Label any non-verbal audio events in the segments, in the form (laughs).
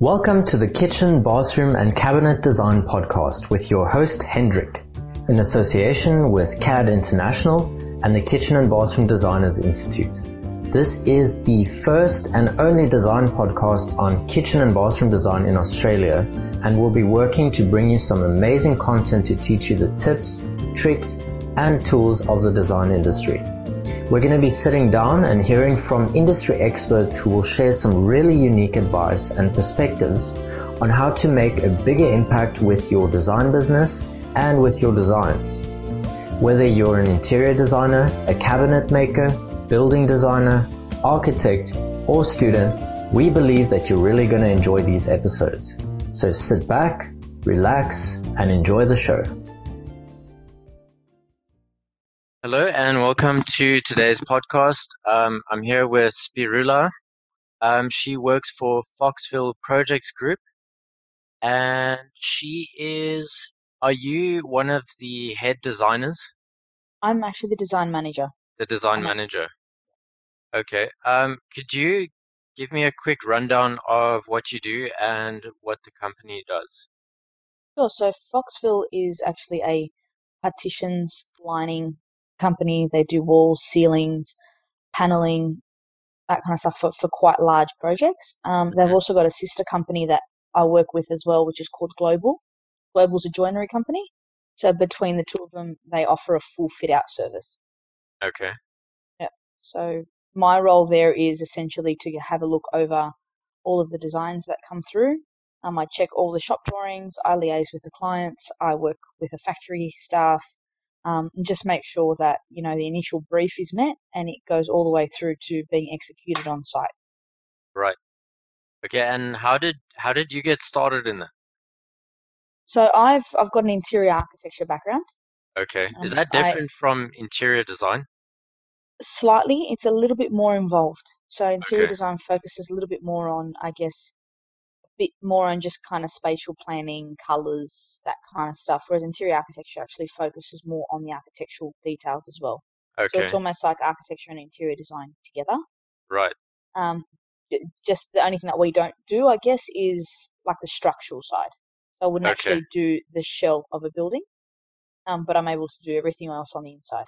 Welcome to the Kitchen, Bathroom and Cabinet Design Podcast with your host Hendrik, in association with CAD International and the Kitchen and Bathroom Designers Institute. This is the first and only design podcast on kitchen and bathroom design in Australia and we'll be working to bring you some amazing content to teach you the tips, tricks and tools of the design industry. We're going to be sitting down and hearing from industry experts who will share some really unique advice and perspectives on how to make a bigger impact with your design business and with your designs. Whether you're an interior designer, a cabinet maker, building designer, architect, or student, we believe that you're really going to enjoy these episodes. So sit back, relax, and enjoy the show. Hello and welcome to today's podcast. Um, I'm here with Spiroula. Um, she works for Foxville Projects Group, and she is. Are you one of the head designers? I'm actually the design manager. The design manager. Okay. Um, could you give me a quick rundown of what you do and what the company does? Sure. So Foxville is actually a partitions lining company. They do walls, ceilings, paneling, that kind of stuff for, for quite large projects. Um, they've also got a sister company that I work with as well, which is called Global. Global's a joinery company. So between the two of them, they offer a full fit out service. Okay. Yeah. So my role there is essentially to have a look over all of the designs that come through. Um, I check all the shop drawings. I liaise with the clients. I work with the factory staff um, and just make sure that you know the initial brief is met and it goes all the way through to being executed on site. Right. Okay. And how did how did you get started in that? So I've I've got an interior architecture background. Okay. Is um, that different I, from interior design? Slightly. It's a little bit more involved. So interior okay. design focuses a little bit more on, I guess, bit more on just kind of spatial planning, colors, that kind of stuff. Whereas interior architecture actually focuses more on the architectural details as well. Okay. So it's almost like architecture and interior design together. Right. Um, just the only thing that we don't do, I guess, is like the structural side. So I wouldn't okay. actually do the shell of a building, um, but I'm able to do everything else on the inside.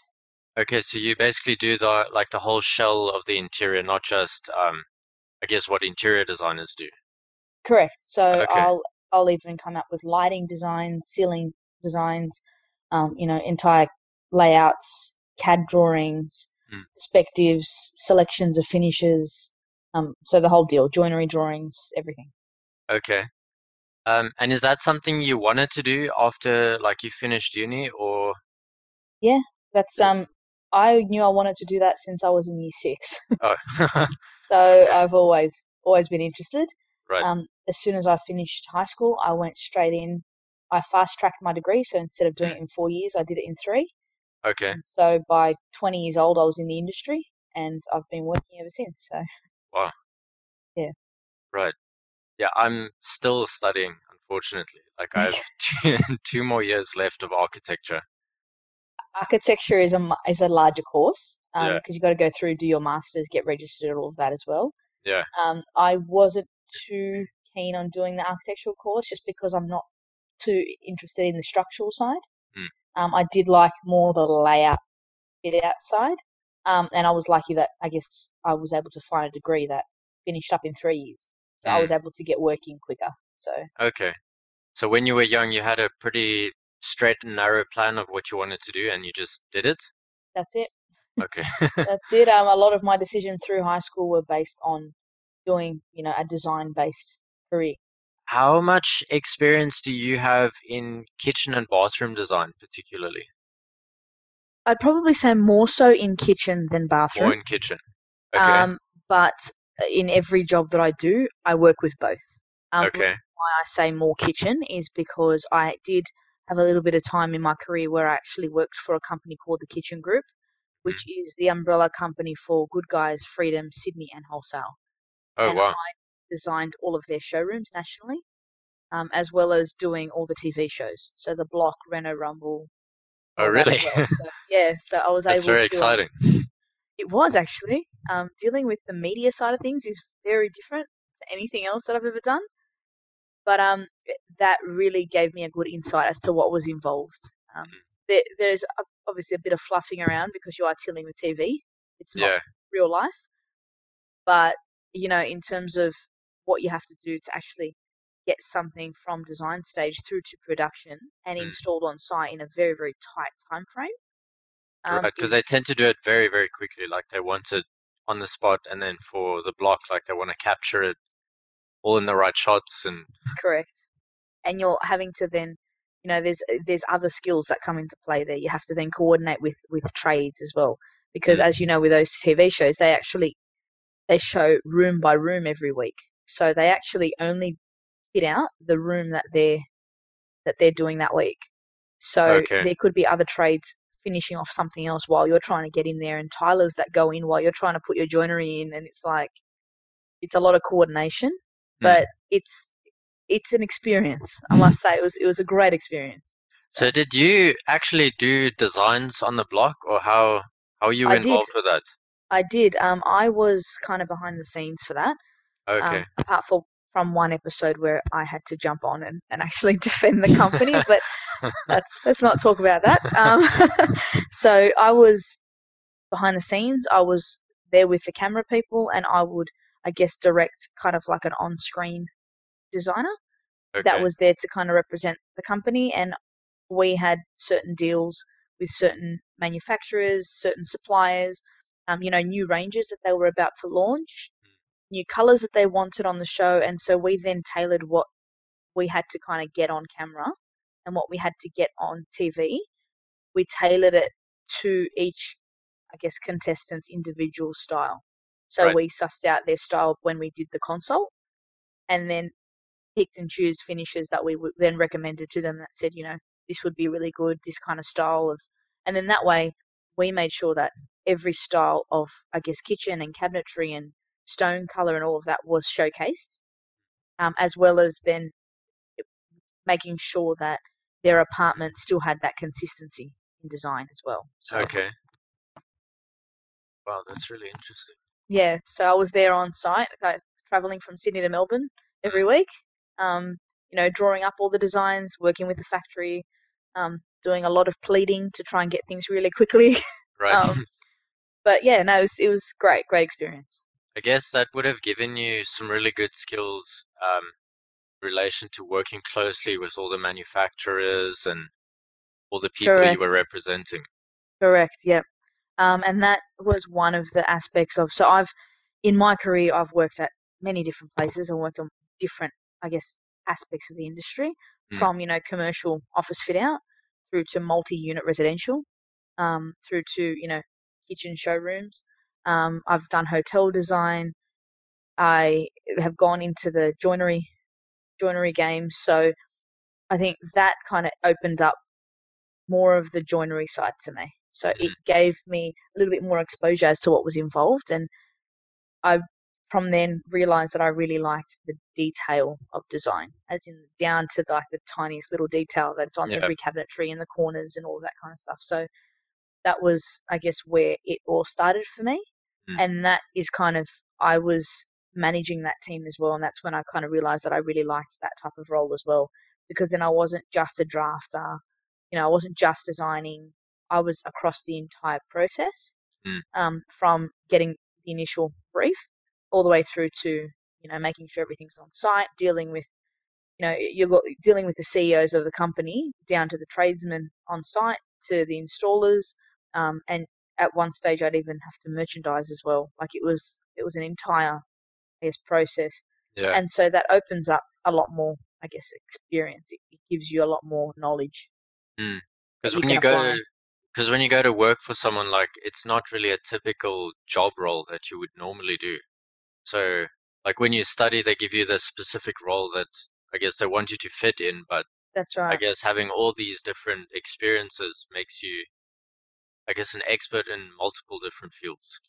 Okay, so you basically do the like the whole shell of the interior, not just um, I guess what interior designers do. Correct. So okay. I'll I'll even come up with lighting designs, ceiling designs, um, you know, entire layouts, CAD drawings, mm. perspectives, selections of finishes. Um, so the whole deal, joinery drawings, everything. Okay. Um, and is that something you wanted to do after like you finished uni or? Yeah, that's um. I knew I wanted to do that since I was in year six. oh. (laughs) so. (laughs) I've always always been interested. Right. Um, as soon as I finished high school, I went straight in. I fast tracked my degree, so instead of doing it in four years, I did it in three. Okay. And so by 20 years old, I was in the industry, and I've been working ever since. So. Wow. (laughs) Yeah. Right. Yeah, I'm still studying, unfortunately. Like I have (laughs) two, two more years left of architecture. Architecture is a is a larger course because um, yeah. you've got to go through, do your masters, get registered, all of that as well. Yeah. Um, I wasn't too keen on doing the architectural course just because I'm not too interested in the structural side. Mm. Um, I did like more the layout, bit outside. Um, and I was lucky that I guess I was able to find a degree that finished up in three years. So mm. I was able to get working quicker. So okay. So when you were young, you had a pretty straight and narrow plan of what you wanted to do, and you just did it. That's it. Okay. (laughs) That's it. Um, a lot of my decisions through high school were based on doing, you know, a design based career. How much experience do you have in kitchen and bathroom design, particularly? I'd probably say more so in kitchen than bathroom. More in kitchen. Okay. Um, but in every job that I do, I work with both. Um, okay. Why I say more kitchen is because I did have a little bit of time in my career where I actually worked for a company called the Kitchen Group, which mm. is the umbrella company for Good Guys, Freedom, Sydney, and Wholesale. Oh, and wow. I designed all of their showrooms nationally, um, as well as doing all the TV shows. So the Block, Reno Rumble. Oh, really? Well. So, yeah, so I was (laughs) That's able very exciting. Um, it was actually. Um, dealing with the media side of things is very different to anything else that I've ever done. but um, that really gave me a good insight as to what was involved. Um, Mm. there, there's obviously a bit of fluffing around because you are tilling with TV. It's not Yeah. real life, but you know, in terms of what you have to do to actually get something from design stage through to production and Mm. installed on site in a very very tight time frame. Um, right, because they tend to do it very, very quickly. Like they want it on the spot, and then for the block, like they want to capture it all in the right shots. And Correct. And you're having to then, you know, there's there's other skills that come into play there. You have to then coordinate with with trades as well, because Mm. as you know, with those TV shows, they actually they show room by room every week. So they actually only fit out the room that they're that they're doing that week. So Okay. there could be other trades finishing off something else while you're trying to get in there, and tilers that go in while you're trying to put your joinery in, and it's like it's a lot of coordination Mm. but it's it's an experience. I must say it was it was a great experience. so, did you actually do designs on the block, or how how are you I did. involved with that? I did. Um, I was kind of behind the scenes for that. Okay. Um, apart from from one episode where I had to jump on and, and (laughs) actually defend the company, but let's let's not talk about that. Um, (laughs) so I was behind the scenes. I was there with the camera people, and I would, I guess, direct kind of like an on-screen designer. okay. that was there to kind of represent the company and we had certain deals with certain manufacturers, certain suppliers, um, you know, new ranges that they were about to launch, new colors that they wanted on the show, and so we then tailored what we had to kind of get on camera and what we had to get on TV. We tailored it to each, I guess, contestant's individual style. So Right. we sussed out their style when we did the consult, and then picked and choose finishes that we then recommended to them that said, you know, this would be really good, this kind of style of, and then that way we made sure that every style of, I guess, kitchen and cabinetry and stone color and all of that was showcased, um, as well as then making sure that their apartment still had that consistency in design as well. So, Okay. Wow, that's really interesting. Yeah, so I was there on site, uh, traveling from Sydney to Melbourne every week. Um, you know, drawing up all the designs, working with the factory, um, doing a lot of pleading to try and get things really quickly. (laughs) Right. Um, (laughs) but yeah, no, it was, it was great, great experience. I guess that would have given you some really good skills um, in relation to working closely with all the manufacturers and all the people Correct. you were representing. Correct. Yep. Um, and that was one of the aspects of. So I've, in my career, I've worked at many different places. I worked on different, I guess, aspects of the industry, Mm. from you know commercial office fit out through to multi-unit residential, um, through to you know kitchen showrooms. Um, I've done hotel design. I have gone into the joinery joinery game. So I think that kind of opened up more of the joinery side to me. So it gave me a little bit more exposure as to what was involved, and I from then realized that I really liked the detail of design, as in down to like the tiniest little detail that's on Yeah. every cabinetry in the corners and all that kind of stuff. So that was, I guess, where it all started for me, Mm. and that is kind of I was managing that team as well, and that's when I kind of realized that I really liked that type of role as well, because then I wasn't just a drafter, you know, I wasn't just designing. I was across the entire process, Mm. um, from getting the initial brief all the way through to you know making sure everything's on site, dealing with you know you're dealing with the CEOs of the company down to the tradesmen on site to the installers, um, and at one stage I'd even have to merchandise as well. Like it was it was an entire I guess process, Yeah. and so that opens up a lot more I guess experience. It, it gives you a lot more knowledge. Because that you when you can go because when you go to work for someone like it's not really a typical job role that you would normally do. So like when you study they give you this specific role that I guess they want you to fit in, but That's right. I guess having all these different experiences makes you I guess an expert in multiple different fields.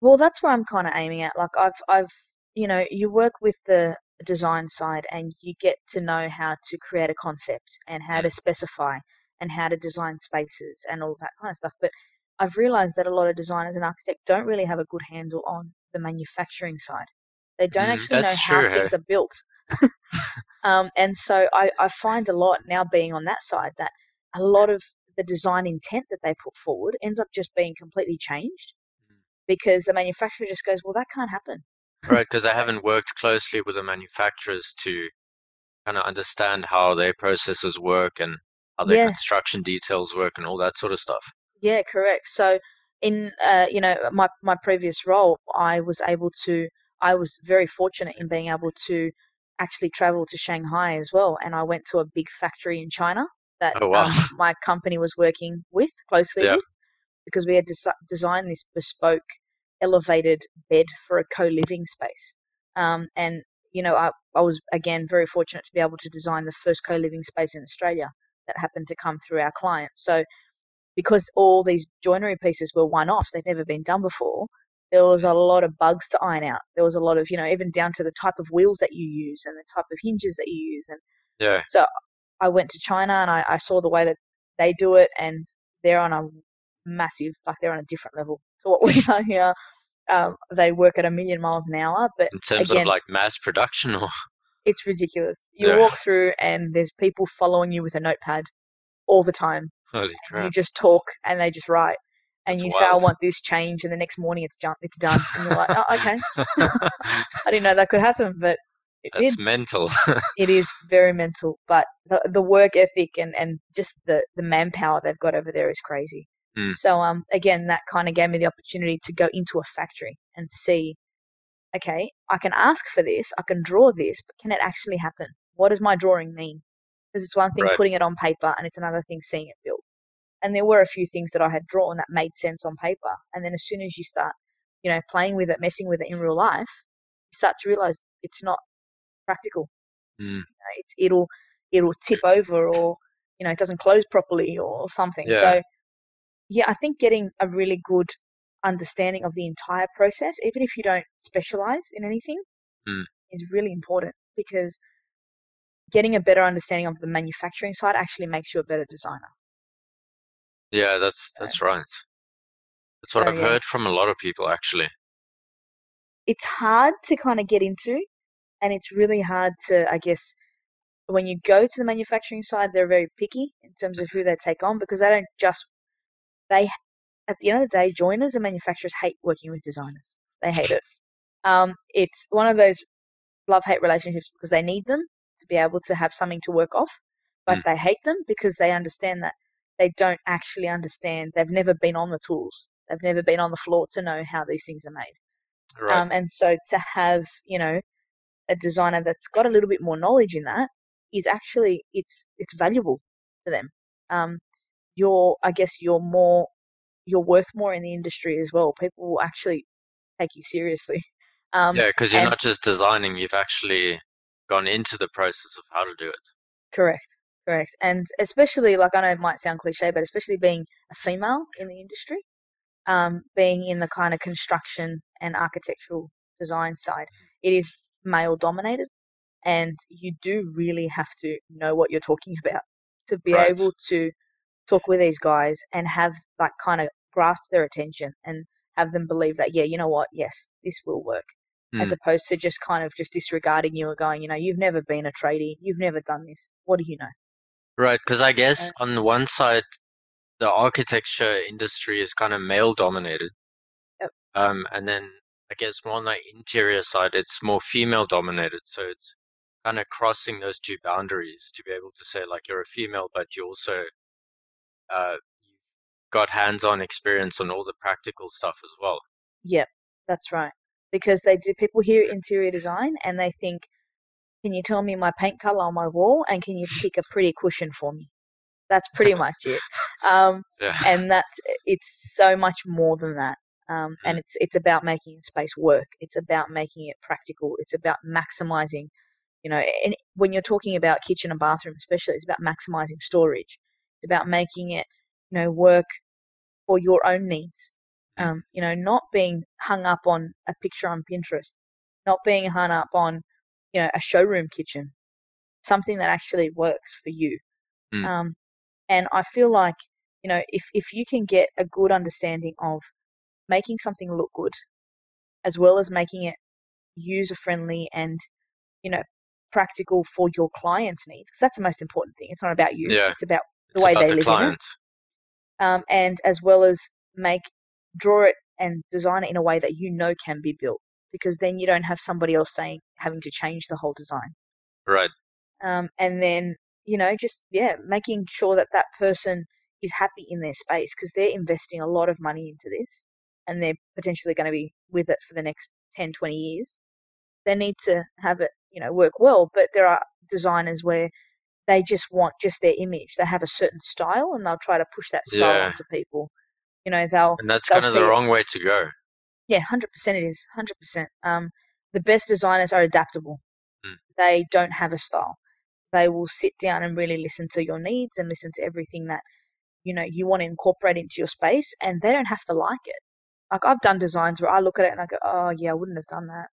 Well, that's where I'm kind of aiming at. Like I've, I've, you know, you work with the design side and you get to know how to create a concept and how to mm. specify and how to design spaces and all that kind of stuff. But I've realized that a lot of designers and architects don't really have a good handle on the manufacturing side. They don't Mm, actually know how true, hey? things are built. (laughs) um, and so I, I find a lot now being on that side that a lot of the design intent that they put forward ends up just being completely changed Mm. because the manufacturer just goes, well, that can't happen. Right, because (laughs) I haven't worked closely with the manufacturers to kind of understand how their processes work and how their Yeah. construction details work and all that sort of stuff. Yeah, correct. So in uh, you know my my previous role, I was able to I was very fortunate in being able to actually travel to Shanghai as well, and I went to a big factory in China that Oh, wow. um, (laughs) my company was working with closely Yeah. with because we had desi- designed this bespoke elevated bed for a co-living space. Um, and you know, I, I was again very fortunate to be able to design the first co-living space in Australia that happened to come through our client. So because all these joinery pieces were one-offs, they'd never been done before. There was a lot of bugs to iron out. There was a lot of, you know, even down to the type of wheels that you use and the type of hinges that you use. And Yeah. So I went to China and I, I saw the way that they do it, and they're on a massive, like they're on a different level to what (laughs) we are here. Um, they work at a million miles an hour, but In terms Again- of like mass production or it's ridiculous. You Yeah. walk through and there's people following you with a notepad all the time. Holy You just talk and they just write. And That's you say, I want this change, and the next morning it's done. It's done, and you're like, oh, (laughs) okay. (laughs) I didn't know that could happen, but it did. Mental. It is very mental, but the the work ethic and and just the the manpower they've got over there is crazy. Mm. So um, again, that kind of gave me the opportunity to go into a factory and see. Okay, I can ask for this, I can draw this, but can it actually happen? What does my drawing mean? Because it's one thing Right. putting it on paper, and it's another thing seeing it built. And there were a few things that I had drawn that made sense on paper, and then as soon as you start, you know, playing with it, messing with it in real life, you start to realize it's not practical. Mm. You know, it's, it'll it'll tip over, or you know, it doesn't close properly, or something. Yeah. So, yeah, I think getting a really good understanding of the entire process, even if you don't specialize in anything, Mm. is really important because getting a better understanding of the manufacturing side actually makes you a better designer. Yeah, that's that's right. That's what So, I've yeah. heard from a lot of people actually. It's hard to kind of get into, and it's really hard to, I guess, when you go to the manufacturing side, they're very picky in terms of who they take on because they don't just they at the end of the day, joiners and manufacturers hate working with designers. They hate it. Um, it's one of those love hate relationships because they need them to be able to have something to work off, but Mm. they hate them because they understand that they don't actually understand. They've never been on the tools. They've never been on the floor to know how these things are made. Right. Um, and so to have, you know, a designer that's got a little bit more knowledge in that is actually it's it's valuable to them. Um, you're I guess you're more you're worth more in the industry as well. People will actually take you seriously. (laughs) Um, yeah, because you're and- not just designing, you've actually gone into the process of how to do it. Correct, correct. And especially, like, I know it might sound cliche, but especially being a female in the industry, um, being in the kind of construction and architectural design side, it is male dominated. And you do really have to know what you're talking about to be Right. able to talk with these guys and have, like, kind of grasp their attention and have them believe that, yeah, you know what, yes, this will work as Mm. opposed to just kind of just disregarding you and going, you know, you've never been a tradie, you've never done this. What do you know? Right, because I guess Uh, on the one side, the architecture industry is kind of male dominated. Yep. Um, and then I guess more on the interior side, it's more female dominated. So it's kind of crossing those two boundaries to be able to say like you're a female, but you also uh, got hands-on experience on all the practical stuff as well. Yep, that's right. Because they do, people hear interior design and they think, can you tell me my paint color on my wall and can you pick a pretty cushion for me? That's pretty much it. (laughs) Um, Yeah. and that's it's so much more than that. Um, and it's it's about making space work. It's about making it practical. It's about maximizing, you know, and when you're talking about kitchen and bathroom, especially, it's about maximizing storage. It's about making it, you know, work for your own needs. Um, you know, not being hung up on a picture on Pinterest, not being hung up on, you know, a showroom kitchen, something that actually works for you. Mm. Um, and I feel like, you know, if, if you can get a good understanding of making something look good, as well as making it user friendly and, you know, practical for your clients' needs because that's the most important thing. It's not about you. Yeah. It's about the It's way about they the live in it. clients. um, and as well as make draw it and design it in a way that you know can be built because then you don't have somebody else saying having to change the whole design Right. um, and then you know just yeah making sure that that person is happy in their space because they're investing a lot of money into this and they're potentially going to be with it for the next 10 20 years they need to have it you know work well but there are designers where they just want just their image they have a certain style and they'll try to push that style Yeah. onto people you know they'll And that's They'll kind of the wrong way to go. Yeah, hundred percent it is. Hundred percent. Um, the best designers are adaptable. Mm. They don't have a style. They will sit down and really listen to your needs and listen to everything that you know you want to incorporate into your space, and they don't have to like it. Like I've done designs where I look at it and I go, oh yeah, I wouldn't have done that.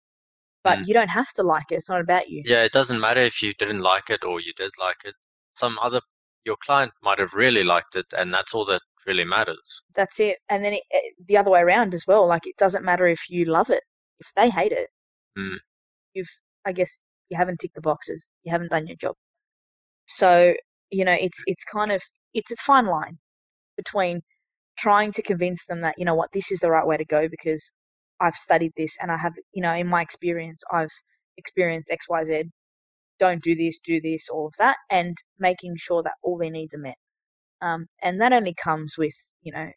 But Mm. you don't have to like it. It's not about you. Yeah, it doesn't matter if you didn't like it or you did like it. Some other your client might have really liked it, and that's all that really matters. That's it. And then it, it, the other way around as well. Like it doesn't matter if you love it. If they hate it, Mm. you've I guess you haven't ticked the boxes. You haven't done your job. So you know it's it's kind of it's a fine line between trying to convince them that you know what this is the right way to go because I've studied this and I have you know in my experience I've experienced X Y Z. Don't do this, do this, all of that, and making sure that all their needs are met. Um, and that only comes with you know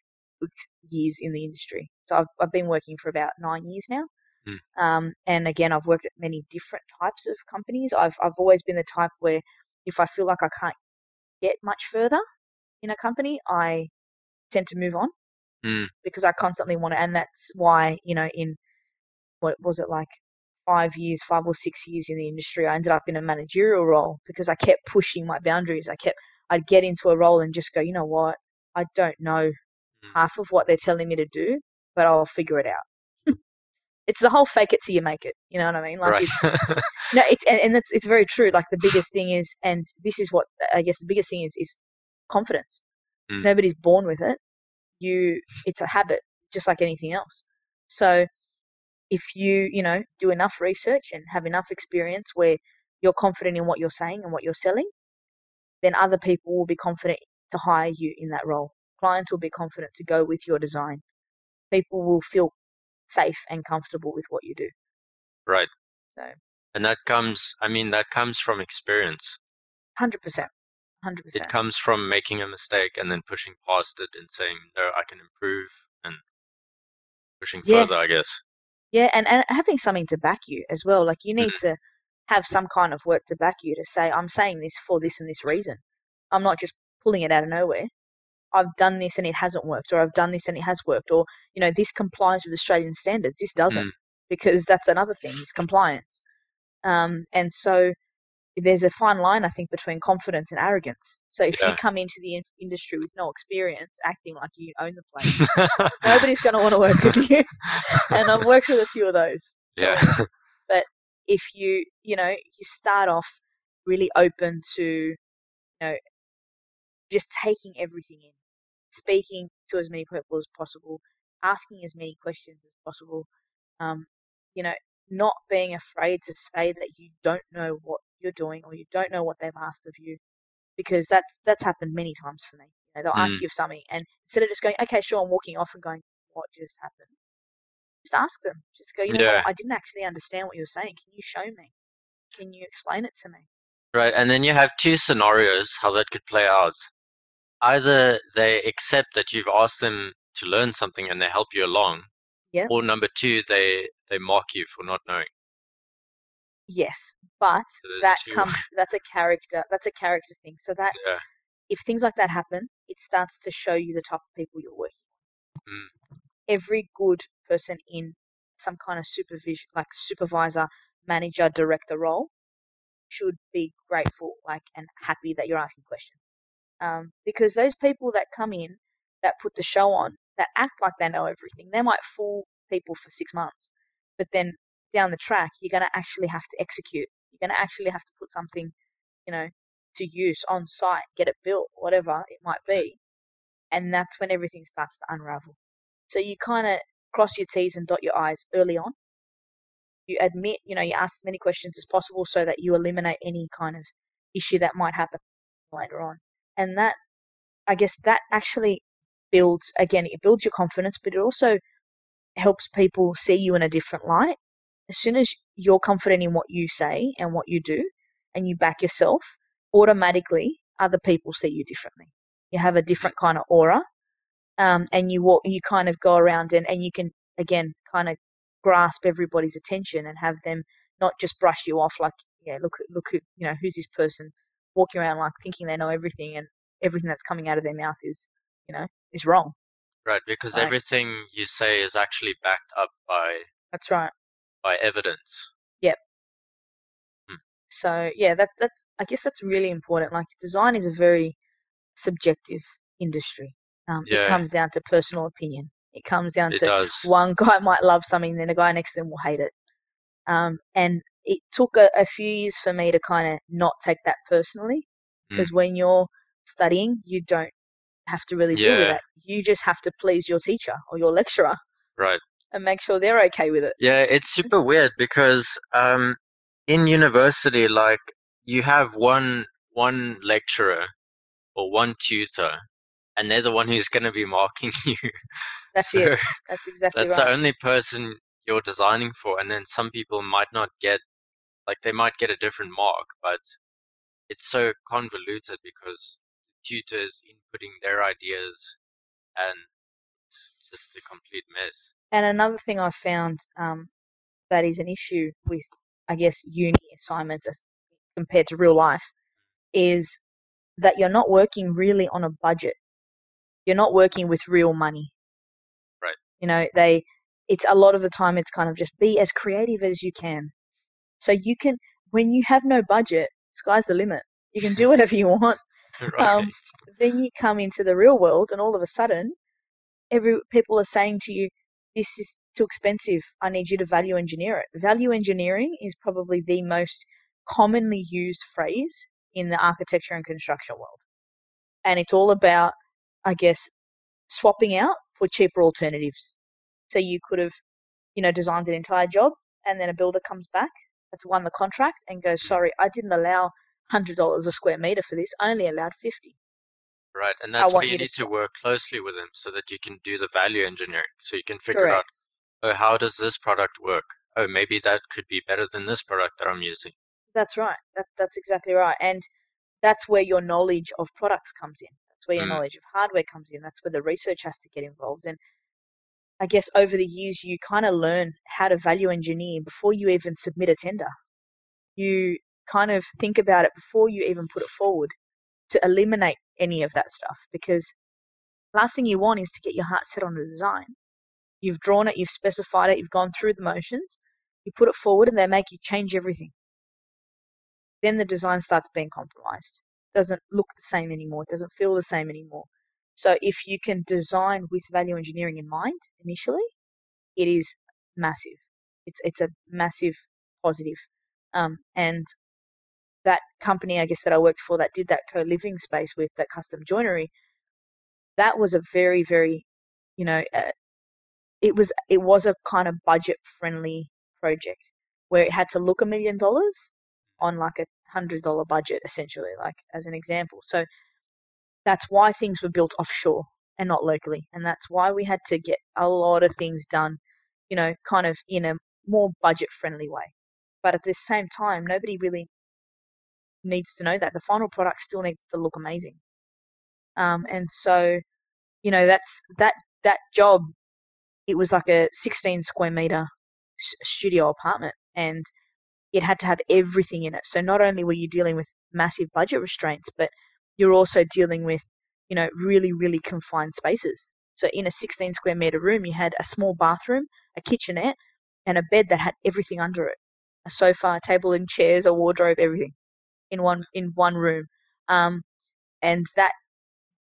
years in the industry. So I've I've been working for about nine years now. Hmm. Um, and again, I've worked at many different types of companies. I've I've always been the type where if I feel like I can't get much further in a company, I tend to move on Mm. because I constantly want to. And that's why you know in what was it like five years, five or six years in the industry, I ended up in a managerial role because I kept pushing my boundaries. I kept I'd get into a role and just go, you know what, I don't know Mm. half of what they're telling me to do, but I'll figure it out. (laughs) it's the whole fake it till you make it. You know what I mean? Like right. it's (laughs) no, it's and, and it's it's very true. Like the biggest thing is, and this is what I guess the biggest thing is is confidence. Mm. Nobody's born with it. You, it's a habit, just like anything else. So if you you know do enough research and have enough experience where you're confident in what you're saying and what you're selling, then other people will be confident to hire you in that role. Clients will be confident to go with your design. People will feel safe and comfortable with what you do. right. So And that comes, I mean, that comes from experience. hundred percent, 100%. It comes from making a mistake and then pushing past it and saying, no, I can improve and pushing Yeah. further, I guess. Yeah, and, and having something to back you as well. Like you need mm-hmm. to have some kind of work to back you to say, I'm saying this for this and this reason. I'm not just pulling it out of nowhere. I've done this and it hasn't worked, or I've done this and it has worked, or you know, this complies with Australian standards. This doesn't, Mm. because that's another thing. It's compliance. Um, and so there's a fine line, I think, between confidence and arrogance. So if Yeah. you come into the in- industry with no experience, acting like you own the place, (laughs) nobody's going to want to work with you. (laughs) and I've worked with a few of those. yeah. If you you know you start off really open to you know just taking everything in speaking to as many people as possible asking as many questions as possible um, you know not being afraid to say that you don't know what you're doing or you don't know what they've asked of you because that's that's happened many times for me you know, they'll ask Mm. you something and instead of just going okay sure i'm walking off and going what just happened just ask them just go you know Yeah. what i didn't actually understand what you were saying can you show me can you explain it to me Right, and then you have two scenarios how that could play out. Either they accept that you've asked them to learn something and they help you along, Yeah. or number two, they they mock you for not knowing. yes but So that two- comes that's a character that's a character thing so that Yeah. if things like that happen it starts to show you the type of people you're working with Mm. every good person in some kind of supervision like supervisor manager director role should be grateful like and happy that you're asking questions. Um, because those people that come in that put the show on that act like they know everything they might fool people for six months but then down the track you're going to actually have to execute. You're going to actually have to put something you know to use on site get it built whatever it might be and that's when everything starts to unravel. So you kind of cross your t's and dot your i's early on You admit, you know, you ask as many questions as possible so that you eliminate any kind of issue that might happen later on. And that, I guess, that actually builds, again, it builds your confidence, but it also helps people see you in a different light. As soon as you're confident in what you say and what you do, and you back yourself, automatically other people see you differently. You have a different kind of aura, um, and you walk, you kind of go around and, and you can again kind of grasp everybody's attention and have them not just brush you off like, yeah, look, look, who, you know, who's this person walking around like thinking they know everything and everything that's coming out of their mouth is, you know, is wrong. Right, because like, everything you say is actually backed up by. That's right. By evidence. Yep. Hmm. So yeah, that's that's. I guess that's really important. Like design is a very subjective industry. Um, yeah. It comes down to personal opinion. It comes down it to does. one (laughs) guy might love something, then a guy next to him will hate it. Um, and it took a, a few years for me to kind of not take that personally, because mm. when you're studying, you don't have to really yeah. deal with that. You just have to please your teacher or your lecturer. Right. And make sure they're okay with it. Yeah, it's super weird because um, in university, like you have one one lecturer or one tutor, and they're the one who's going to be marking (laughs) you. That's so it. That's exactly that's right. the only person you're designing for, and then some people might not get, like they might get a different mark, but it's so convoluted because tutors inputting their ideas, and it's just a complete mess. And another thing I found um, that is an issue with, I guess, uni assignments compared to real life is that you're not working really on a budget. You're not working with real money. Right. You know, they, it's a lot of the time it's kind of just be as creative as you can. So you can, when you have no budget, sky's the limit. You can do whatever you want. (laughs) right. Um, then you come into the real world, and all of a sudden, every people are saying to you, "This is too expensive. I need you to value engineer it." Value engineering is probably the most commonly used phrase in the architecture and construction world, and it's all about, I guess, swapping out for cheaper alternatives. So you could have, you know, designed an entire job, and then a builder comes back that's won the contract and goes, "Sorry, I didn't allow hundred dollars a square meter for this. I only allowed fifty. Right, and that's why you, you need to, to work closely with them so that you can do the value engineering. So you can figure Correct. out, oh, how does this product work? Oh, maybe that could be better than this product that I'm using. That's right. That's that's exactly right. And that's where your knowledge of products comes in. That's where your mm. knowledge of hardware comes in. That's where the research has to get involved. And I guess over the years you kind of learn how to value engineer before you even submit a tender. You kind of think about it before you even put it forward to eliminate any of that stuff because last thing you want is to get your heart set on the design. You've drawn it, you've specified it, you've gone through the motions, you put it forward and they make you change everything. Then the design starts being compromised. Doesn't look the same anymore, it doesn't feel the same anymore. So if you can design with value engineering in mind initially, it is massive. It's it's a massive positive. Um, and that company, I guess, that I worked for that did that co living space with that custom joinery, that was a very, very, you know, uh, it was it was a kind of budget friendly project where it had to look a million dollars on like a hundred dollar budget essentially, like as an example. So that's why things were built offshore and not locally, and that's why we had to get a lot of things done, you know, kind of in a more budget friendly way. But at the same time, nobody really needs to know that the final product still needs to look amazing. Um, and so, you know, that's that that job. It was like a 16 square meter studio apartment, and it had to have everything in it. So not only were you dealing with massive budget restraints, but you're also dealing with, you know, really really confined spaces. So in a 16 square meter room, you had a small bathroom, a kitchenette, and a bed that had everything under it. A sofa, a table and chairs, a wardrobe, everything in one in one room. Um, and that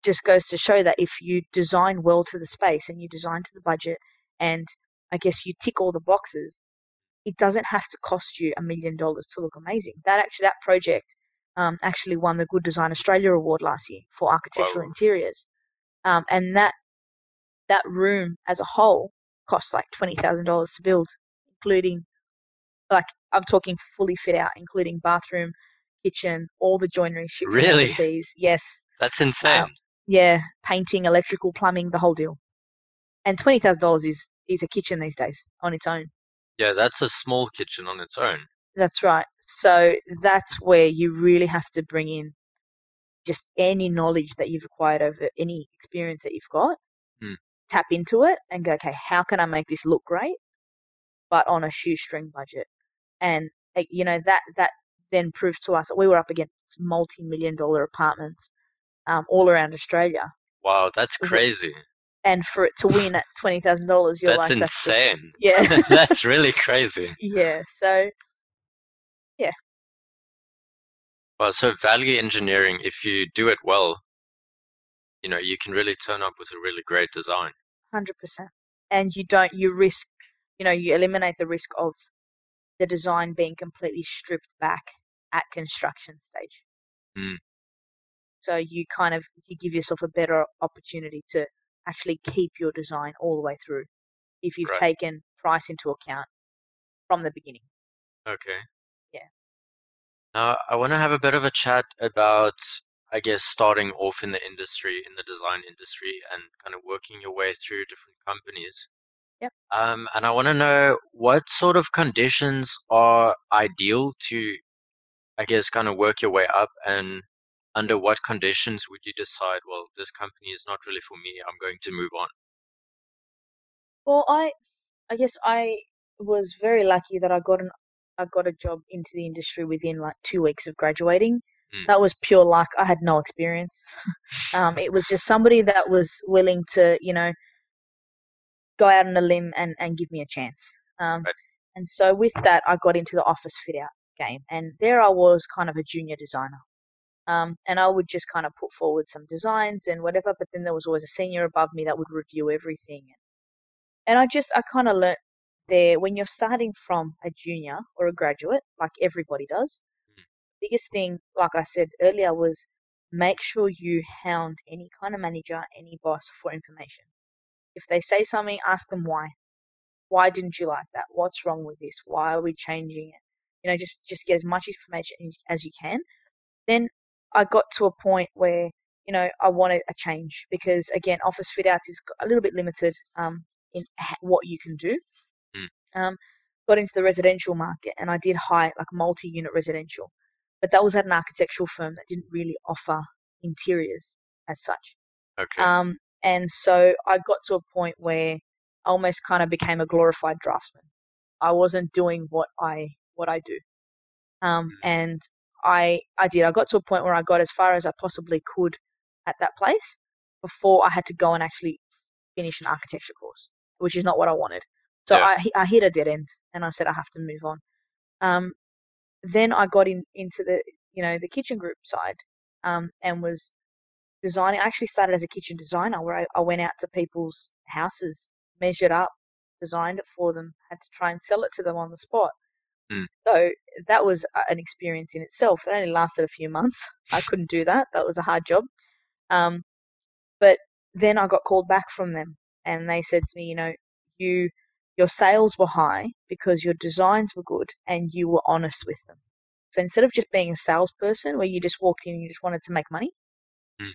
just goes to show that if you design well to the space and you design to the budget, and I guess you tick all the boxes, it doesn't have to cost you a million dollars to look amazing. That actually that project um, actually won the Good Design Australia Award last year for architectural wow. interiors, um, and that that room as a whole cost like twenty thousand dollars to build, including Like I'm talking fully fit out, including bathroom, kitchen, all the joinery shipped Really? overseas. Yes. That's insane. Um, Yeah, painting, electrical, plumbing, the whole deal. And twenty thousand dollars is is a kitchen these days on its own. Yeah, that's a small kitchen on its own. That's right. So that's where you really have to bring in just any knowledge that you've acquired over any experience that you've got. Hmm. Tap into it and go, okay, how can I make this look great, but on a shoestring budget? And uh, you know that that then proved to us that we were up against multi-million dollar apartments um, all around Australia. Wow, that's crazy. And for it to win at (laughs) twenty thousand dollars, you're That's like, that's just- insane. (laughs) yeah, (laughs) that's really crazy. yeah. So yeah. Well, so value engineering, if you do it well, you know, you can really turn up with a really great design. Hundred percent. And you don't you risk you know, you eliminate the risk of the design being completely stripped back at construction stage. Mm. So you kind of you give yourself a better opportunity to actually keep your design all the way through if you've Right. taken price into account from the beginning. Okay. Yeah. Now, I want to have a bit of a chat about, I guess, starting off in the industry, in the design industry, and kind of working your way through different companies. Yep. Um, and I want to know what sort of conditions are ideal to, I guess, kind of work your way up, and under what conditions would you decide, well, this company is not really for me, I'm going to move on? Well, I I guess I was very lucky that I got an I got a job into the industry within like two weeks of graduating. Mm. That was pure luck. I had no experience. (laughs) um, it was just somebody that was willing to, you know, go out on a limb and, and give me a chance. Um, Right. And so with that, I got into the office fit out game, and there I was, kind of a junior designer. Um, and I would just kind of put forward some designs and whatever, but then there was always a senior above me that would review everything. And I just, I kind of learnt there when you're starting from a junior or a graduate, like everybody does, biggest thing, like I said earlier, was make sure you hound any kind of manager, any boss for information. If they say something, ask them why. Why didn't you like that? What's wrong with this? Why are we changing it? You know, just just get as much information as- as you can. Then I got to a point where you know I wanted a change because again, office fit outs is a little bit limited um, in what you can do. Um, got into the residential market and I did high like multi-unit residential but that was at an architectural firm that didn't really offer interiors as such. Okay. Um, and so I got to a point where I almost kind of became a glorified draftsman. I wasn't doing what I what I do, um, and I I did. I got to a point where I got as far as I possibly could at that place before I had to go and actually finish an architecture course, which is not what I wanted. So Yeah. I I hit a dead end, and I said I have to move on. Um, then I got in into the you know the kitchen group side um, and was designing. I actually started as a kitchen designer where I, I went out to people's houses, measured up, designed it for them, had to try and sell it to them on the spot. Mm. So that was an experience in itself. It only lasted a few months. (laughs) I couldn't do that. That was a hard job. Um, but then I got called back from them, and they said to me, you know, you your sales were high because your designs were good and you were honest with them. So instead of just being a salesperson where you just walked in and you just wanted to make money, Mm.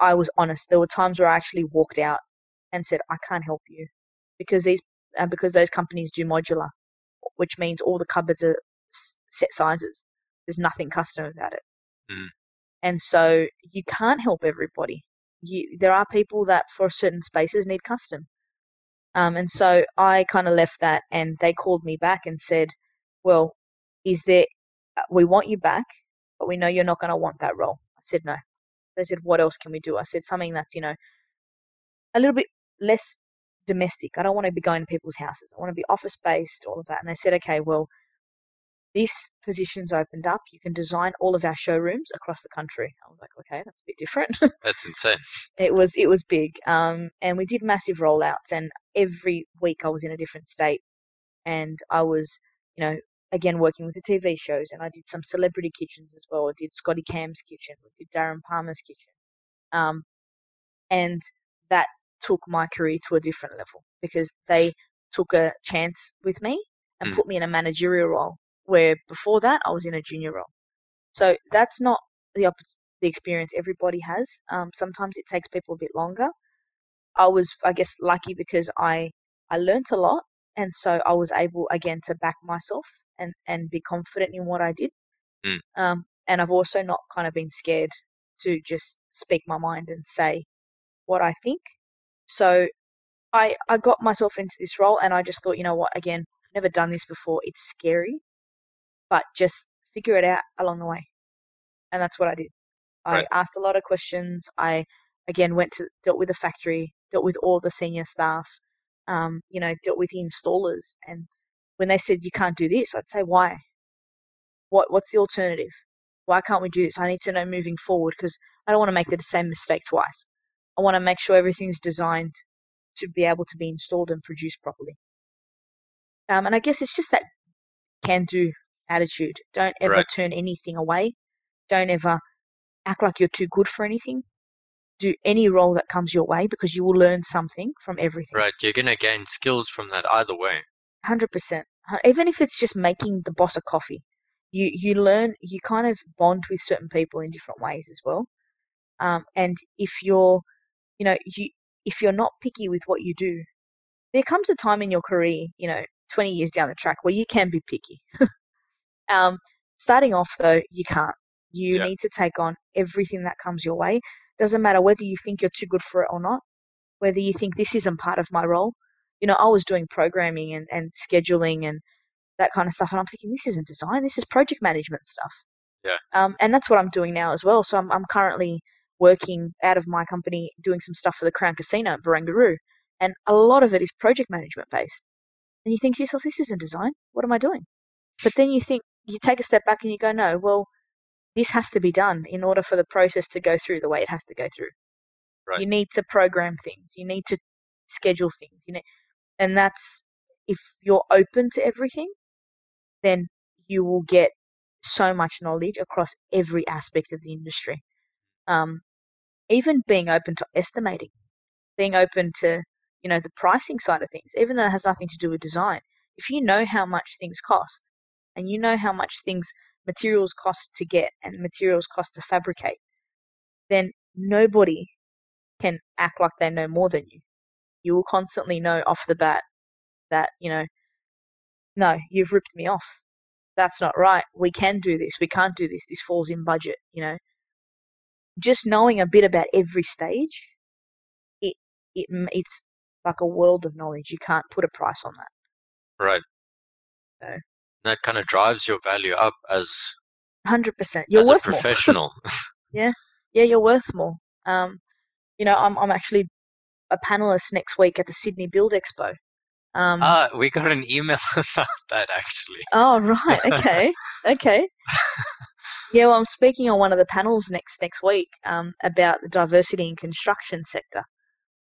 I was honest. There were times where I actually walked out and said, I can't help you because these uh, because those companies do modular, which means all the cupboards are set sizes. There's nothing custom about it. Mm. And so you can't help everybody. You, there are people that for certain spaces need custom. Um, and so I kind of left that, and they called me back and said, "Well, is there? uh, We want you back, but we know you're not going to want that role." I said, "No." They said, "What else can we do?" I said, "Something that's you know a little bit less domestic. I don't want to be going to people's houses. I want to be office based, all of that." And they said, "Okay, well, this position's opened up. You can design all of our showrooms across the country." I was like, "Okay, that's a bit different." (laughs) That's insane. it was it was big um and we did massive rollouts and every week i was in a different state and i was you know again working with the tv shows and i did some celebrity kitchens as well i did scotty cam's kitchen we did darren palmer's kitchen um and that took my career to a different level because they took a chance with me and Mm. put me in a managerial role, where before that I was in a junior role. So that's not the the experience everybody has. Um, sometimes it takes people a bit longer. I was, I guess, lucky because I I learnt a lot, and so I was able again to back myself and and be confident in what I did. Mm. Um, and I've also not kind of been scared to just speak my mind and say what I think. So I I got myself into this role, and I just thought, you know what? Again, I've never done this before. It's scary, but just figure it out along the way, and that's what I did. I Right. asked a lot of questions. I again went to dealt with the factory, dealt with all the senior staff, um, you know, dealt with the installers, and when they said you can't do this, I'd say why? What what's the alternative? Why can't we do this? I need to know moving forward because I don't want to make the same mistake twice. I want to make sure everything's designed to be able to be installed and produced properly. Um, and I guess it's just that can do attitude. Don't ever Right. turn anything away. Don't ever act like you're too good for anything. Do any role that comes your way because you will learn something from everything. Right. You're gonna gain skills from that either way. Hundred percent. Even if it's just making the boss a coffee, you you learn. You kind of bond with certain people in different ways as well. Um, and if you're, you know, you if you're not picky with what you do, there comes a time in your career, you know, 20 years down the track where you can be picky. (laughs) um, starting off though, you can't. You Yeah. need to take on everything that comes your way. Doesn't matter whether you think you're too good for it or not, whether you think this isn't part of my role. You know, I was doing programming and, and scheduling and that kind of stuff, and I'm thinking this isn't design, this is project management stuff. Yeah. Um, and that's what I'm doing now as well. So I'm I'm currently working out of my company doing some stuff for the Crown Casino at Barangaroo, and a lot of it is project management based. And you think to yourself, this isn't design. What am I doing? But then you think you take a step back and you go, no, well, this has to be done in order for the process to go through the way it has to go through. Right. You need to program things. You need to schedule things. You know, and that's if you're open to everything, then you will get so much knowledge across every aspect of the industry. Um, even being open to estimating, being open to you know the pricing side of things, even though it has nothing to do with design. If you know how much things cost, and you know how much things materials cost to get and materials cost to fabricate, then nobody can act like they know more than you. You will constantly know off the bat that, you know, no, you've ripped me off. That's not right. We can do this. We can't do this. This falls in budget, you know. Just knowing a bit about every stage, it, it it's like a world of knowledge. You can't put a price on that. Right. So. That kind of drives your value up as Hundred percent. You're as worth a more. professional. (laughs) yeah, Yeah, you're worth more. Um, you know, I'm I'm actually a panelist next week at the Sydney Build Expo. Um, ah, we got an email (laughs) about that actually. oh right, okay, (laughs) okay. Yeah, well, I'm speaking on one of the panels next next week um, about the diversity in construction sector.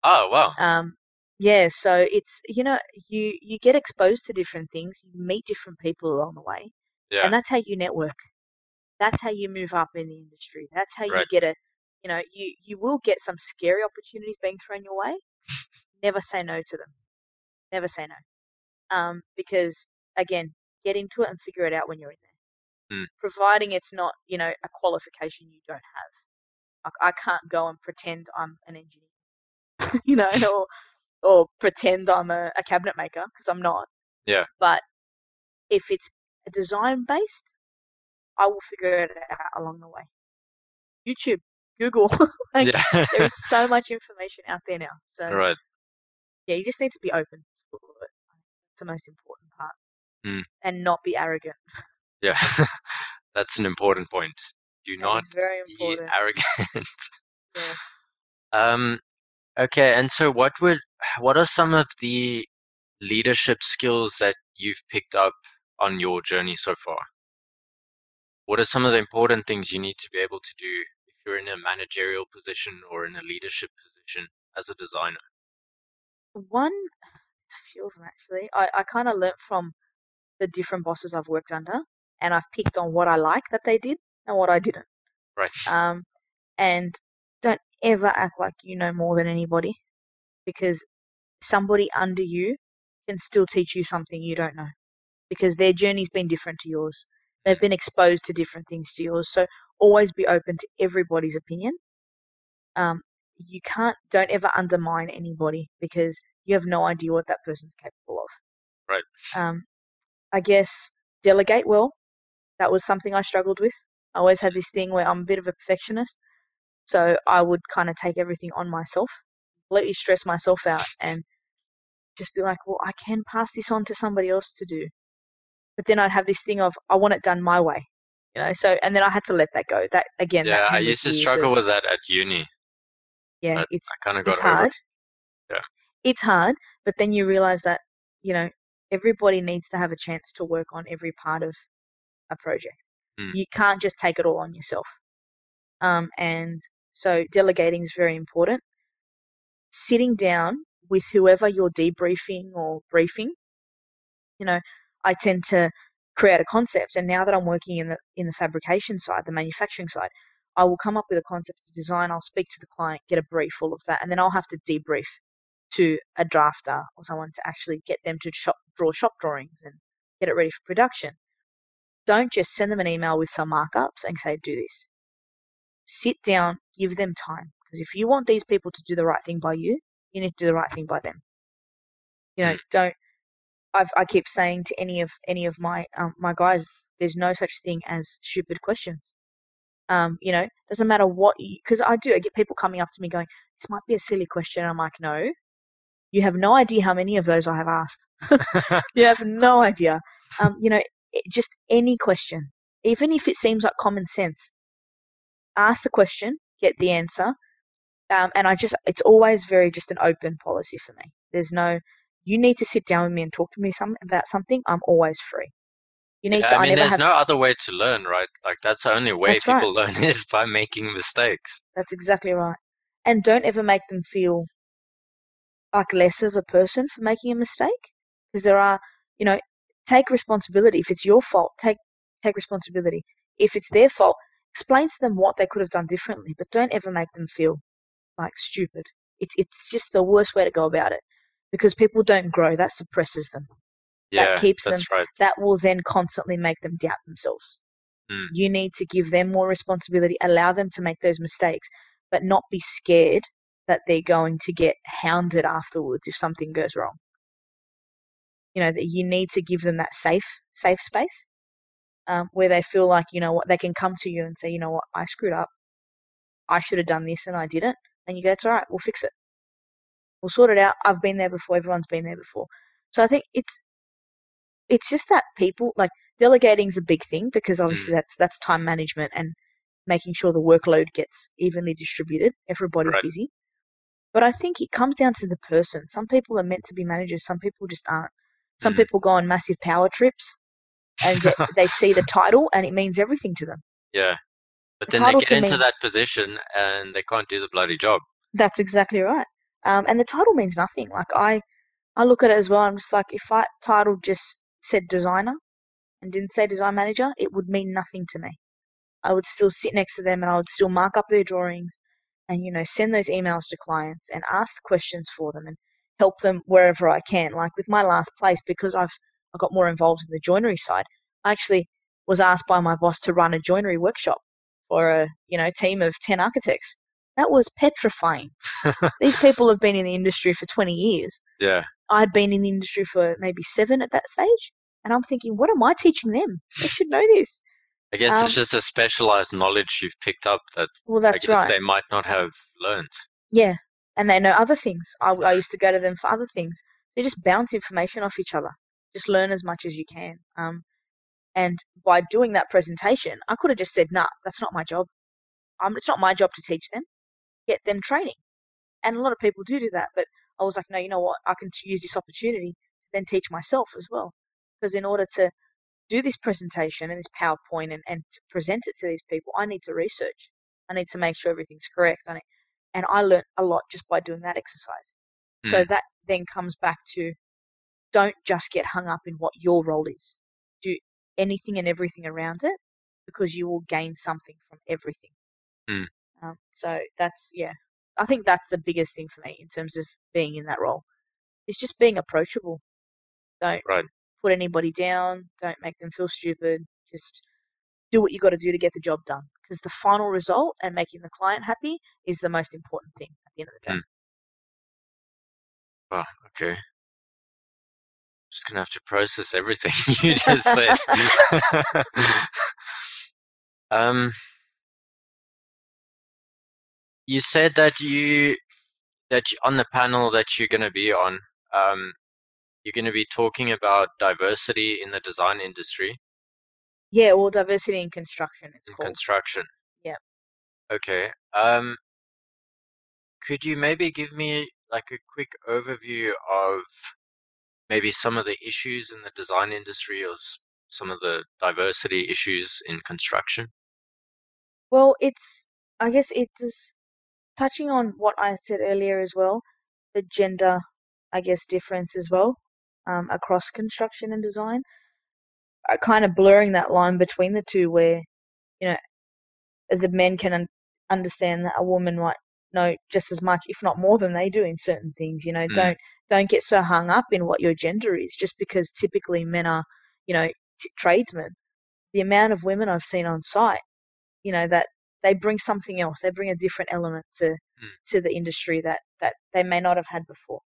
Oh wow. Um, yeah, so it's you know you you get exposed to different things, you meet different people along the way, Yeah. and that's how you network. That's how you move up in the industry. That's how Right. you get a, you know, you you will get some scary opportunities being thrown your way. Never say no to them. Never say no, um, because again, get into it and figure it out when you're in there. Mm. Providing it's not, you know, a qualification you don't have. Like I can't go and pretend I'm an engineer, (laughs) you know, or or pretend I'm a, a cabinet maker because I'm not. Yeah. But if it's a design based, I will figure it out along the way. YouTube, Google, (laughs) like, there's so (laughs) much information out there now. So right. yeah, you just need to be open to it. It's the most important part, Mm. and not be arrogant. Yeah. (laughs) That's an important point. Do That not be arrogant. Yes. (laughs) Um, okay, and so what would what are some of the leadership skills that you've picked up on your journey so far? What are some of the important things you need to be able to do if you're in a managerial position or in a leadership position as a designer? One, it's a few of them actually. I, I kind of learnt from the different bosses I've worked under, and I've picked on what I like that they did and what I didn't. Right. Um, and don't ever act like you know more than anybody, because somebody under you can still teach you something you don't know, because their journey's been different to yours. They've been exposed to different things to yours. So always be open to everybody's opinion. Um, you can't, don't ever undermine anybody because you have no idea what that person's capable of. Right. Um, I guess delegate well. That was something I struggled with. I always had this thing where I'm a bit of a perfectionist. So I would kind of take everything on myself, completely stress myself out, and just be like, well, I can pass this on to somebody else to do. But then I'd have this thing of, I want it done my way. You know, so, and then I had to let that go. That, again, Yeah, that I used to struggle of- with that at uni. Yeah, but it's, I kind of got it's hard. it. Yeah. It's hard, but then you realize that, you know, everybody needs to have a chance to work on every part of a project. Mm. You can't just take it all on yourself. Um, and so delegating is very important. Sitting down with whoever you're debriefing or briefing, you know, I tend to create a concept, and now that I'm working in the in the fabrication side, the manufacturing side, I will come up with a concept of design. I'll speak to the client, get a brief, all of that, and then I'll have to debrief to a drafter or someone to actually get them to shop, draw shop drawings and get it ready for production. Don't just send them an email with some markups and say, do this. Sit down, give them time. Because if you want these people to do the right thing by you, you need to do the right thing by them. You know, Mm. don't. I've, I keep saying to any of any of my um, my guys, there's no such thing as stupid questions. Um, you know, doesn't matter what because I do. I get people coming up to me going, "This might be a silly question." I'm like, "No, you have no idea how many of those I have asked. (laughs) you have no idea. Um, you know, just any question, even if it seems like common sense, ask the question, get the answer, um, and I just it's always very just an open policy for me. There's no you need to sit down with me and talk to me some about something. I'm always free. You need Yeah, to. I mean, never there's have. no other way to learn, right? Like that's the only way That's right. people (laughs) learn is by making mistakes. That's exactly right. And don't ever make them feel like less of a person for making a mistake. Because there are, you know, take responsibility. If it's your fault, take take responsibility. If it's their fault, explain to them what they could have done differently. But don't ever make them feel like stupid. It's it's just the worst way to go about it. Because people don't grow. That suppresses them. Yeah, keeps that's them- right. That will then constantly make them doubt themselves. Mm. You need to give them more responsibility, allow them to make those mistakes, but not be scared that they're going to get hounded afterwards if something goes wrong. You know, that you need to give them that safe, safe space um, where they feel like, you know what, they can come to you and say, you know what, I screwed up. I should have done this and I didn't. And you go, it's all right, we'll fix it. We'll sort it out. I've been there before. Everyone's been there before. So I think it's it's just that people like delegating is a big thing because obviously that's that's time management and making sure the workload gets evenly distributed. Everybody's Right. busy. But I think it comes down to the person. Some people are meant to be managers, some people just aren't. Some Mm. people go on massive power trips and get, (laughs) they see the title and it means everything to them. Yeah, but The then they get into me- that position and they can't do the bloody job. That's exactly right. Um, and the title means nothing. Like I, I look at it as well. I'm just like, if I title just said designer and didn't say design manager, it would mean nothing to me. I would still sit next to them and I would still mark up their drawings and you know send those emails to clients and ask the questions for them and help them wherever I can. Like with my last place, because I've I got more involved in the joinery side. I actually was asked by my boss to run a joinery workshop for a you know team of ten architects. That was petrifying. (laughs) These people have been in the industry for 20 years. Yeah, I'd been in the industry for maybe seven at that stage. And I'm thinking, what am I teaching them? They should know this. I guess Um, it's just a specialized knowledge you've picked up that Well, I that's guess right. they might not have learned. Yeah. And they know other things. I, I used to go to them for other things. They just bounce information off each other. Just learn as much as you can. Um, and by doing that presentation, I could have just said, nah, that's not my job. Um, it's not my job to teach them. Get them training. And a lot of people do do that. But I was like, no, you know what? I can use this opportunity to then teach myself as well. Because in order to do this presentation and this PowerPoint and, and to present it to these people, I need to research. I need to make sure everything's correct. I need, and I learnt a lot just by doing that exercise. So Mm. that then comes back to don't just get hung up in what your role is. Do anything and everything around it because you will gain something from everything. Mm. Um, so that's yeah, I think that's the biggest thing for me in terms of being in that role. It's just being approachable. Don't Right. put anybody down. Don't make them feel stupid. Just do what you got to do to get the job done. Because the final result and making the client happy is the most important thing at the end of the day. Mm. Oh, okay. Just gonna have to process everything (laughs) you just said. (laughs) um, you said that you that you, on the panel that you're gonna be on, um, you're gonna be talking about diversity in the design industry. Yeah, well, diversity in construction. It's in called. construction. Yep. Okay. Um, could you maybe give me like a quick overview of maybe some of the issues in the design industry or some of the diversity issues in construction? Well, it's, I guess it is touching on what I said earlier as well, the gender, I guess, difference as well um, across construction and design. Kind of blurring that line between the two where, you know, the men can un- understand that a woman might know just as much, if not more than they do in certain things. You know, Mm. don't don't get so hung up in what your gender is just because typically men are, you know, t- tradesmen. The amount of women I've seen on site, you know, that they bring something else. They bring a different element to Mm. to the industry that that they may not have had before.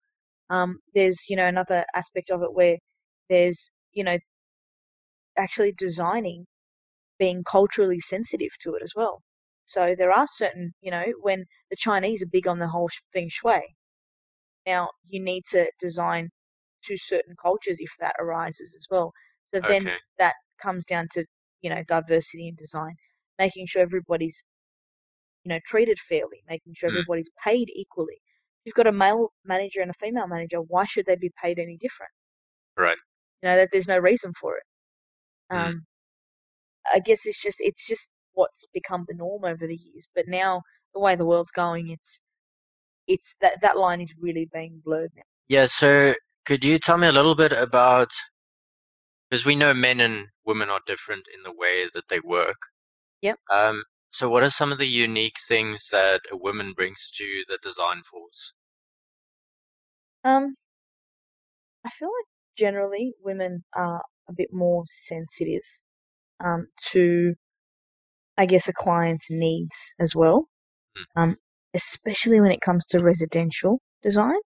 Um, there's you know another aspect of it where there's you know actually designing being culturally sensitive to it as well. So there are certain, you know, when the Chinese are big on the whole feng shui. Now you need to design to certain cultures if that arises as well. So then that comes down to, you know, diversity in design, making sure everybody's, you know, treated fairly, making sure Mm. everybody's paid equally. If you've got a male manager and a female manager, why should they be paid any different? Right. You know, that there's no reason for it. Mm. Um, I guess it's just it's just what's become the norm over the years. But now the way the world's going, it's it's that that line is really being blurred now. Yeah, so could you tell me a little bit about because we know men and women are different in the way that they work. Yep. Um, so what are some of the unique things that a woman brings to the design force? Um, I feel like generally women are a bit more sensitive um, to, I guess, a client's needs as well, Hmm. um, especially when it comes to residential design,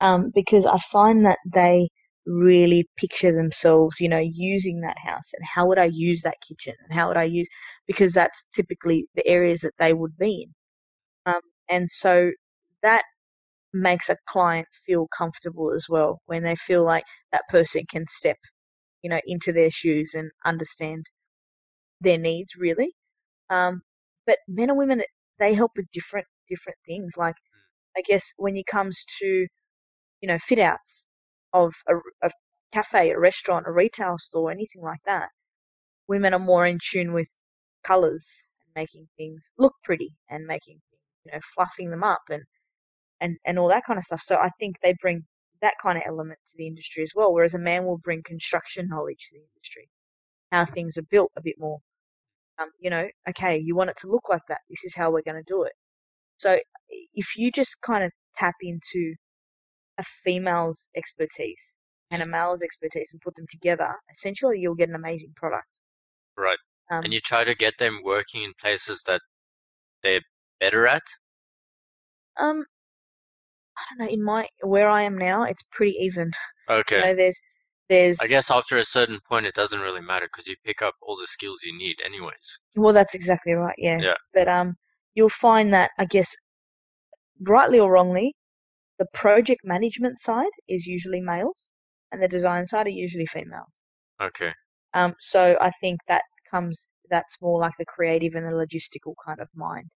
um, because I find that they really picture themselves, you know, using that house and how would I use that kitchen and how would I use because that's typically the areas that they would be in. Um, and so that makes a client feel comfortable as well when they feel like that person can step, you know, into their shoes and understand their needs really. Um, but men and women, they help with different different things. Like, I guess when it comes to, you know, fit outs of a, a cafe, a restaurant, a retail store, anything like that, women are more in tune with colors and making things look pretty and making things, you know, fluffing them up and and and all that kind of stuff. So I think they bring that kind of element to the industry as well. Whereas a man will bring construction knowledge to the industry, how things are built a bit more. Um, you know, okay, you want it to look like that. This is how we're going to do it. So if you just kind of tap into a female's expertise and a male's expertise and put them together, essentially you'll get an amazing product. Right. Um, And you try to get them working in places that they're better at? um, know. In my where I am now, it's pretty even. Okay. You know, there's there's I guess after a certain point, it doesn't really matter because you pick up all the skills you need, anyways. Well, that's exactly right. Yeah. Yeah. But um, you'll find that I guess, rightly or wrongly, the project management side is usually males, and the design side are usually females. Okay. Um, so I think that comes that's more like the creative and the logistical kind of mind.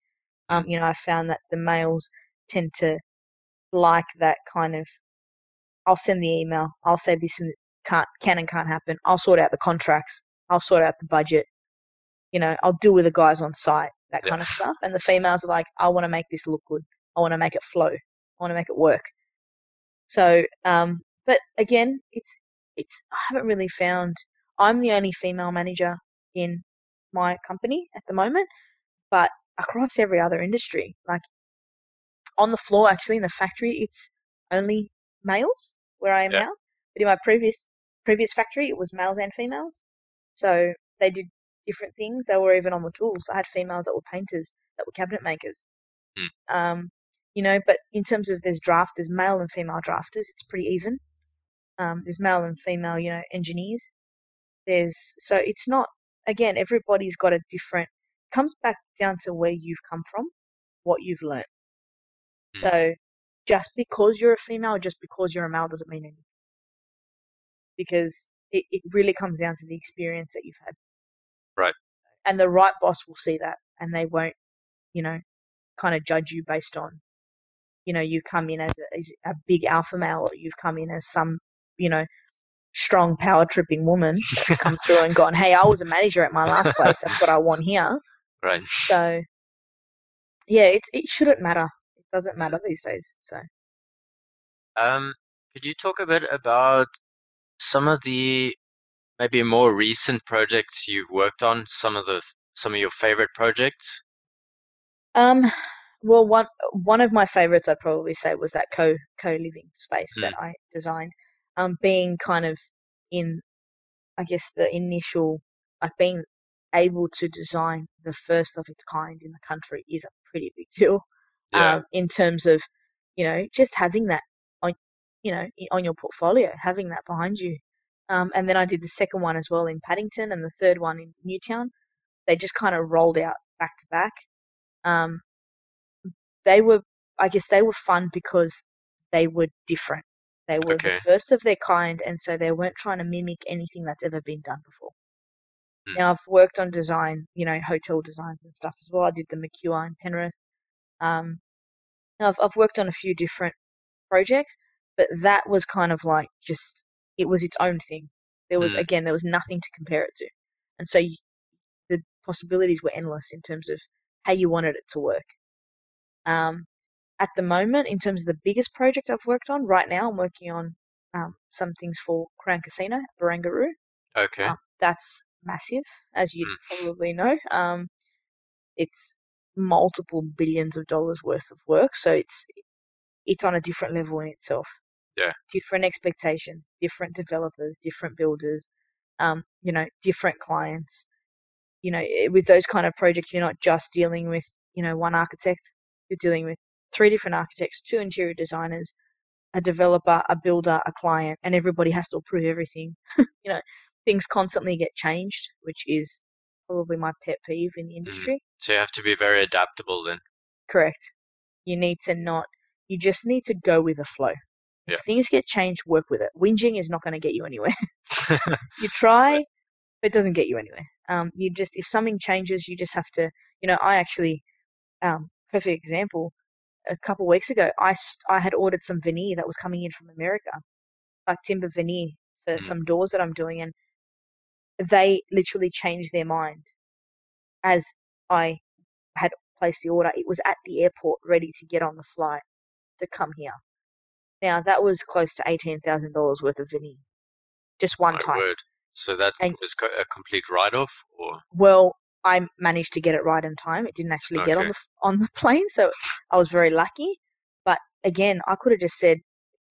Um, you know, I found that the males tend to like that kind of. I'll send the email. I'll say this and can't can and can't happen. I'll sort out the contracts. I'll sort out the budget. You know, I'll deal with the guys on site. That Yeah. kind of stuff. And the females are like, I want to make this look good. I want to make it flow. I want to make it work. So, um, but again, it's it's. I haven't really found. I'm the only female manager in my company at the moment, but across every other industry, like on the floor, actually in the factory, it's only males where I am Yeah. now. But in my previous previous factory, it was males and females. So they did different things. They were even on the tools. I had females that were painters, that were cabinet makers. Hmm. Um, you know, but in terms of there's draft, there's male and female drafters. It's pretty even. Um, there's male and female, you know, engineers. There's so it's not again. Everybody's got a different. Comes back down to where you've come from, what you've learned. Hmm. So just because you're a female, just because you're a male, doesn't mean anything. Because it, it really comes down to the experience that you've had. Right. And the right boss will see that, and they won't, you know, kind of judge you based on, you know, you come in as a, as a big alpha male, or you've come in as some, you know, strong power tripping woman that's come through and (laughs) gone, hey, I was a manager at my last place. That's what I want here. Right. So, yeah, it it shouldn't matter. Doesn't matter these days. So. Um, could you talk a bit about some of the maybe more recent projects you've worked on? Some of the some of your favorite projects? Um, well, one one of my favorites I'd probably say was that co co living space that I designed. Um, being kind of in, I guess the initial like being able to design the first of its kind in the country is a pretty big deal. Yeah. Um, in terms of, you know, just having that on, you know, on your portfolio, having that behind you. Um, and then I did the second one as well in Paddington and the third one in Newtown. They just kind of rolled out back to back. Um, they were, I guess, they were fun because they were different. They were Okay. the first of their kind, and so they weren't trying to mimic anything that's ever been done before. Hmm. Now I've worked on design, you know, hotel designs and stuff as well. I did the McEwen in Penrith. Um, I've I've worked on a few different projects, but that was kind of like just it was its own thing. There was Hmm. again there was nothing to compare it to, and so you, the possibilities were endless in terms of how you wanted it to work. Um, at the moment, in terms of the biggest project I've worked on right now, I'm working on um, some things for Crown Casino, Barangaroo. Okay. Um, that's massive, as you probably know. Um, it's multiple billions of dollars worth of work, so it's it's on a different level in itself. Yeah. Different expectations, different developers, different builders, um, you know, different clients. You know, with those kind of projects, you're not just dealing with you know one architect. You're dealing with three different architects, two interior designers, a developer, a builder, a client, and everybody has to approve everything. (laughs) you know, things constantly get changed, which is probably my pet peeve in the industry. So you have to be very adaptable then. Correct. You need to not, you just need to go with the flow. Yeah. If things get changed, work with it. Whinging is not going to get you anywhere. (laughs) (laughs) you try, but it doesn't get you anywhere. Um, you just, if something changes, you just have to, you know, I actually, um, perfect example, a couple of weeks ago, I I had ordered some veneer that was coming in from America, like timber veneer for Mm. some doors that I'm doing, and they literally changed their mind as I had placed the order. It was at the airport ready to get on the flight to come here. Now that was close to eighteen thousand dollars worth of veneer, just one My time. word. So that And- was a complete write-off, or Well, I managed to get it right in time. It didn't actually get on the on the (laughs) plane, so I was very lucky. But again, I could have just said,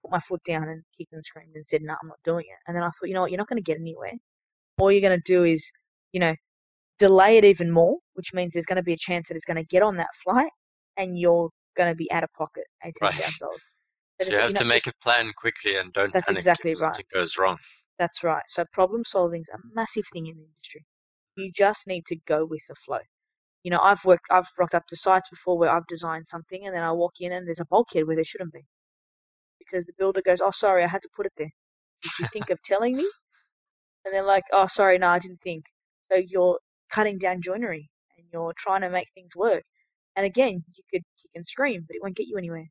put my foot down and kicked and screamed and said, "No, I'm not doing it." And then I thought, you know what, you're not going to get anywhere. All you're going to do is, you know, delay it even more, which means there's going to be a chance that it's going to get on that flight, and you're going to be out of pocket eighteen Right. thousand dollars. so you have to make a plan quickly and don't That's panic exactly if right. something goes wrong. That's right. So problem solving is a massive thing in the industry. You just need to go with the flow. You know, I've worked, I've rocked up to sites before where I've designed something and then I walk in and there's a bulkhead where there shouldn't be. Because the builder goes, oh, sorry, I had to put it there. Did you think of telling me? And they're like, oh, sorry, no, I didn't think. So you're cutting down joinery and you're trying to make things work. And again, you could kick and scream, but it won't get you anywhere.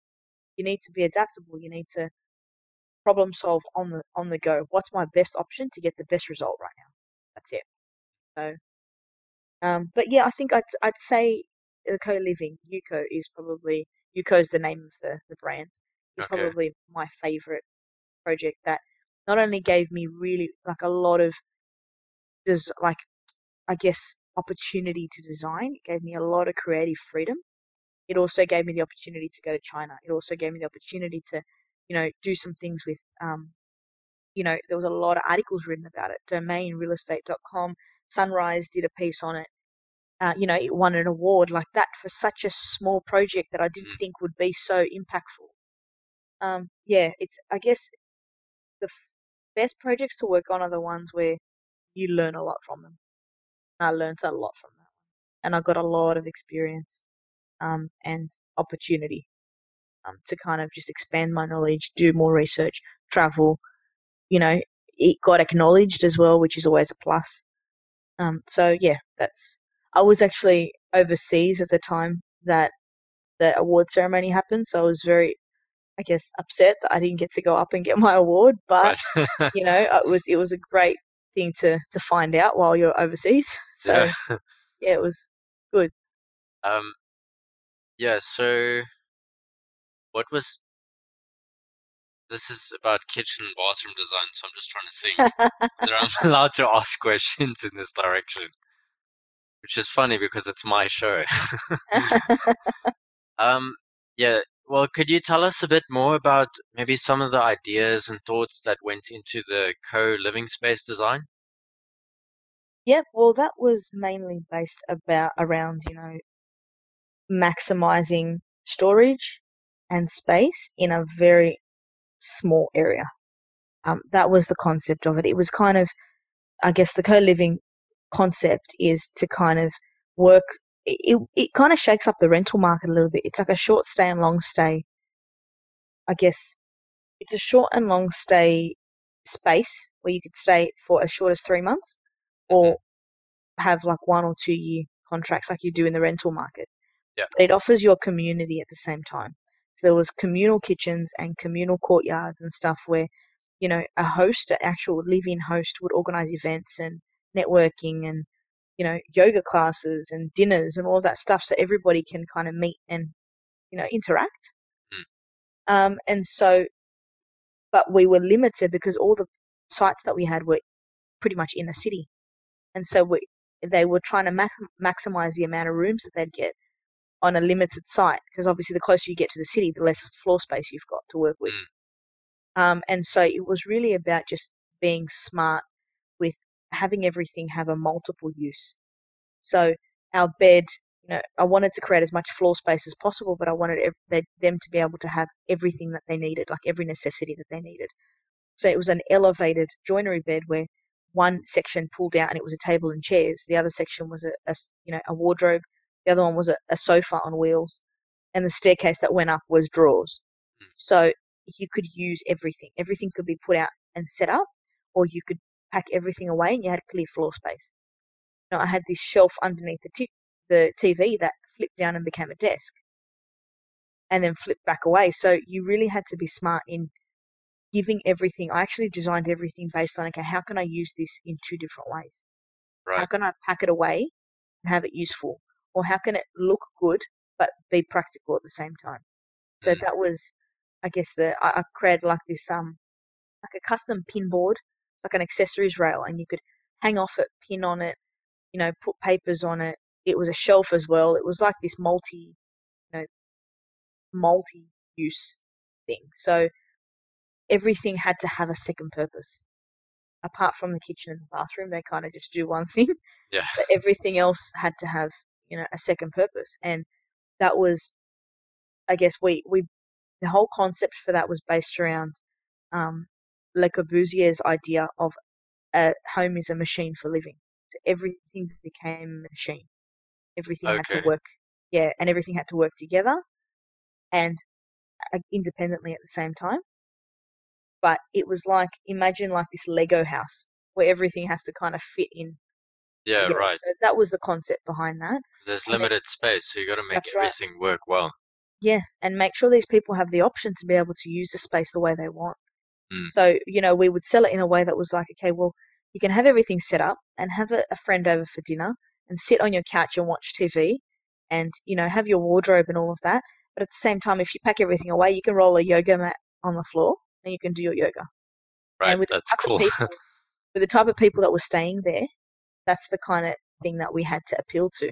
You need to be adaptable. You need to problem solve on the on the go. What's my best option to get the best result right now? That's it. So, um, but yeah, I think I'd I'd say the co-living UKO is probably UKO is the name of the the brand. Is Okay. probably my favorite project that not only gave me really like a lot of des- like I guess opportunity to design. It gave me a lot of creative freedom. It also gave me the opportunity to go to China. It also gave me the opportunity to, you know, do some things with um, you know, there was a lot of articles written about it. DomainRealestate.com, Sunrise did a piece on it. Uh, you know, it won an award like that for such a small project that I didn't Mm. think would be so impactful. Um, yeah, it's I guess the best projects to work on are the ones where you learn a lot from them. I learned a lot from that and I got a lot of experience um, and opportunity um, to kind of just expand my knowledge, do more research, travel. You know, it got acknowledged as well, which is always a plus. Um, so yeah, that's. I was actually overseas at the time that the award ceremony happened, so I was very, I guess, upset that I didn't get to go up and get my award. But Right. (laughs) you know, it was it was a great thing to to find out while you're overseas. (laughs) So yeah. (laughs) yeah, it was good. Um. Yeah. So, what was? This is about kitchen and bathroom design, so I'm just trying to think. that I'm allowed to ask questions in this direction, which is funny because it's my show. um. Yeah. Well, could you tell us a bit more about maybe some of the ideas and thoughts that went into the co-living space design? Yeah, well, that was mainly based about around, you know, maximizing storage and space in a very small area. Um, that was the concept of it. It was kind of, I guess, the co-living concept is to kind of work. It, it, it kind of shakes up the rental market a little bit. It's like a short stay and long stay. I guess it's a short and long stay space where you could stay for as short as three months or mm-hmm. have like one or two year contracts like you do in the rental market. Yeah. But it offers your community at the same time. So there was communal kitchens and communal courtyards and stuff where, you know, a host, an actual live-in host would organize events and networking and, you know, yoga classes and dinners and all that stuff so everybody can kind of meet and, you know, interact. Um, and so, but we were limited because all the sites that we had were pretty much in the city. And so we, they were trying to max, maximize the amount of rooms that they'd get on a limited site because obviously the closer you get to the city, the less floor space you've got to work with. Um, and so it was really about just being smart having everything have a multiple use. So our bed, you know, I wanted to create as much floor space as possible, but I wanted ev- them to be able to have everything that they needed, like every necessity that they needed. So it was an elevated joinery bed where one section pulled out and it was a table and chairs. The other section was a you know a wardrobe. The other one was a, a sofa on wheels, and the staircase that went up was drawers. Mm. So you could use everything. Everything could be put out and set up, or you could pack everything away and you had clear floor space. Now I had this shelf underneath the t- the TV that flipped down and became a desk, and then flipped back away. So you really had to be smart in giving everything. I actually designed everything based on okay, how can I use this in two different ways? How can I pack it away and have it useful? Or how can it look good but be practical at the same time? So Mm. that was, I guess, the I, I created like this um like a custom pin board, like an accessories rail, and you could hang off it, pin on it, you know, put papers on it. It was a shelf as well. It was like this multi, you know, multi-use thing. So everything had to have a second purpose. Apart from the kitchen and the bathroom, they kind of just do one (laughs) thing Yeah. but everything else had to have you know a second purpose and that was i guess we we the whole concept for that was based around um le corbusier's idea of a home is a machine for living so everything became a machine everything had to work yeah and everything had to work together and uh, independently at the same time but it was like imagine like this lego house where everything has to kind of fit in Yeah. together. Right. So that was the concept behind that. There's and limited space, so you got to make That's right. everything work well. Yeah, and make sure these people have the option to be able to use the space the way they want. Mm. So, you know, we would sell it in a way that was like, okay, well, you can have everything set up and have a, a friend over for dinner and sit on your couch and watch TV and, you know, have your wardrobe and all of that. But at the same time, if you pack everything away, you can roll a yoga mat on the floor and you can do your yoga. Right. and with That's the type cool. of people, (laughs) with the type of people that were staying there, that's the kind of thing that we had to appeal to,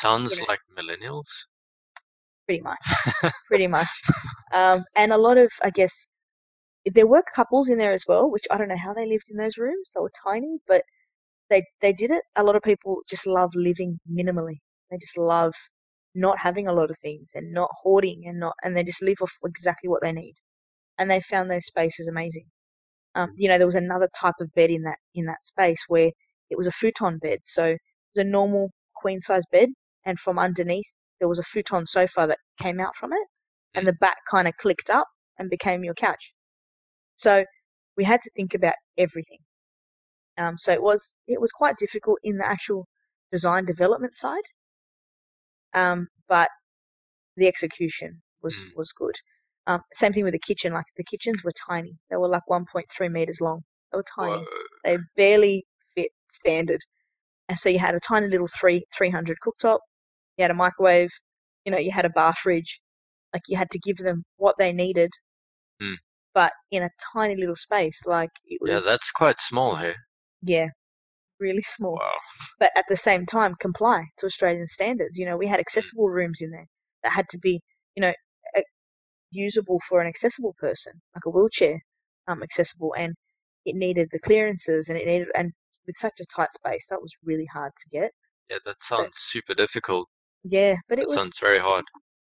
Sounds you know. like millennials. pretty much. (laughs) pretty much. Um, and a lot of, I guess, there were couples in there as well, which I don't know how they lived in those rooms. They were tiny, but they they did it. A lot of people just love living minimally. They just love not having a lot of things and not hoarding and not and they just live off exactly what they need. And they found those spaces amazing. Um, you know, there was another type of bed in that in that space where it was a futon bed. So it was a normal queen size bed, and from underneath there was a futon sofa that came out from it, and the back kind of clicked up and became your couch. So we had to think about everything. Um, so it was it was quite difficult in the actual design development side, um, but the execution was Mm. was good. Um, same thing with the kitchen. Like the kitchens were tiny; they were like 1.3 meters long. They were tiny. Whoa. They barely fit standard, and so you had a tiny little three 300 cooktop. You had a microwave. You know, you had a bar fridge. Like you had to give them what they needed, Mm. But in a tiny little space. Like it was Yeah, that's quite small here. yeah, really small. Wow. But at the same time, comply to Australian standards. You know, we had accessible rooms in there that had to be, you know, a- usable for an accessible person, like a wheelchair, um, accessible, and it needed the clearances, and it needed, and with such a tight space, that was really hard to get. Yeah, that sounds super difficult. Yeah, but it That was sounds very hard.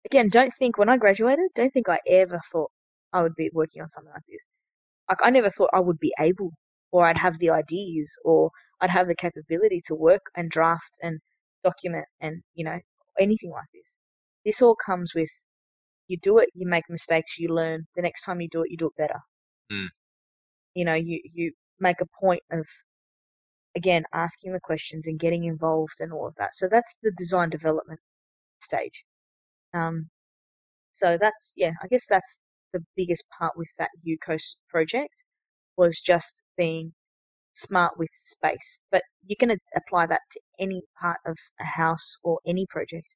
again. Don't think when I graduated, don't think I ever thought I would be working on something like this. Like I never thought I would be able, or I'd have the ideas, or I'd have the capability to work and draft and document and you know anything like this. This all comes with you do it, you make mistakes, you learn. The next time you do it, you do it better. Mm. You know, you you make a point of again asking the questions and getting involved and all of that. So that's the design development stage. Um, so that's yeah, I guess that's the biggest part with that UKO's project was just being smart with space. But you can apply that to any part of a house or any project.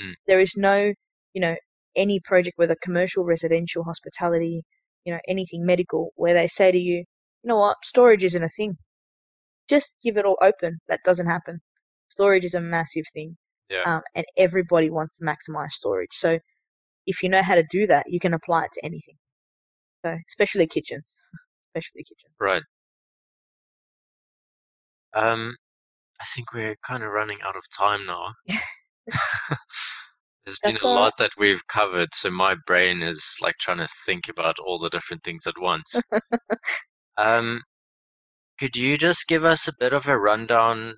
Mm. There is no, you know, any project, whether commercial, residential, hospitality, you know, anything medical, where they say to you, you know what, storage isn't a thing. Just give it all open. That doesn't happen. Storage is a massive thing Yeah. um, and everybody wants to maximize storage. So if you know how to do that, you can apply it to anything. So especially kitchens, especially kitchens. Right. Um, I think we're kind of running out of time now. (laughs) (laughs) There's been a lot that we've covered, so my brain is like trying to think about all the different things at once. (laughs) um, could you just give us a bit of a rundown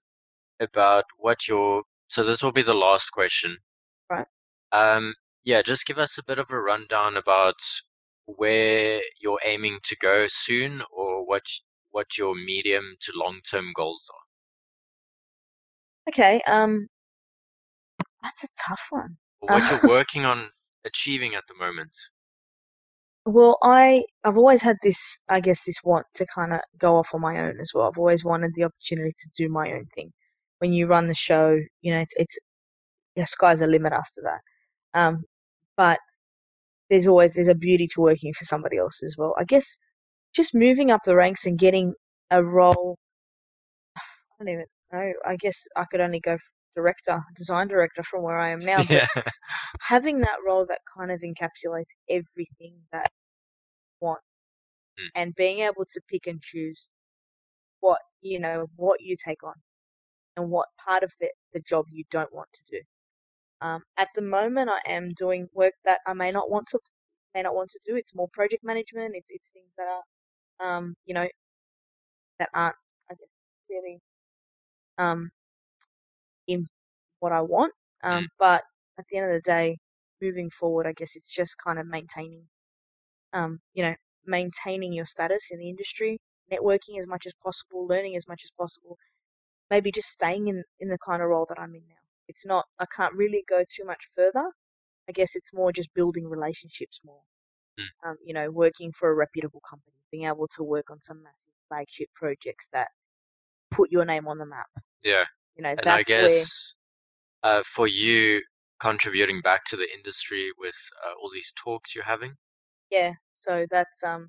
about what your so this will be the last question. Right. Um, yeah, just give us a bit of a rundown about where you're aiming to go soon, or what what your medium to long term goals are, Okay, um, that's a tough one. or what Uh, you're (laughs) working on achieving at the moment. Well, I I've always had this, I guess, this want to kind of go off on my own as well. I've always wanted the opportunity to do my own thing. When you run the show, you know, it's it's the sky's the limit after that. Um, but there's always there's a beauty to working for somebody else as well. I guess just moving up the ranks and getting a role. I don't even know. I guess I could only go director, design director from where I am now. (laughs) But yeah. having that role that kind of encapsulates everything that you want Mm. and being able to pick and choose what you know what you take on and what part of the, the job you don't want to do um, at the moment i am doing work that i may not want to may not want to do it's more project management it's, it's things that are um, you know that aren't i guess really um, in what i want um, Mm. but at the end of the day moving forward, I guess it's just kind of maintaining, um, you know, maintaining your status in the industry, networking as much as possible, learning as much as possible, maybe just staying in, in the kind of role that I'm in now. It's not, I can't really go too much further. I guess it's more just building relationships more. Mm. Um, you know, working for a reputable company, being able to work on some massive flagship projects that put your name on the map. Yeah. You know, And I guess where, uh, for you contributing back to the industry with uh, all these talks you're having. yeah. So that's um,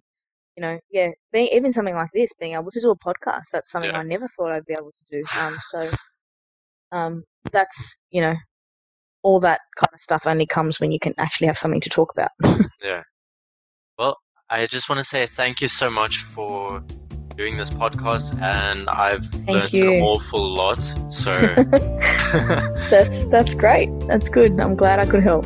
you know, yeah, being even something like this, being able to do a podcast, that's something Yeah. I never thought I'd be able to do. Um, so um, that's you know, all that kind of stuff only comes when you can actually have something to talk about. (laughs) Yeah. Well, I just want to say thank you so much for doing this podcast, and I've Thank learned you. an awful lot. So (laughs) that's that's great. That's good. I'm glad I could help.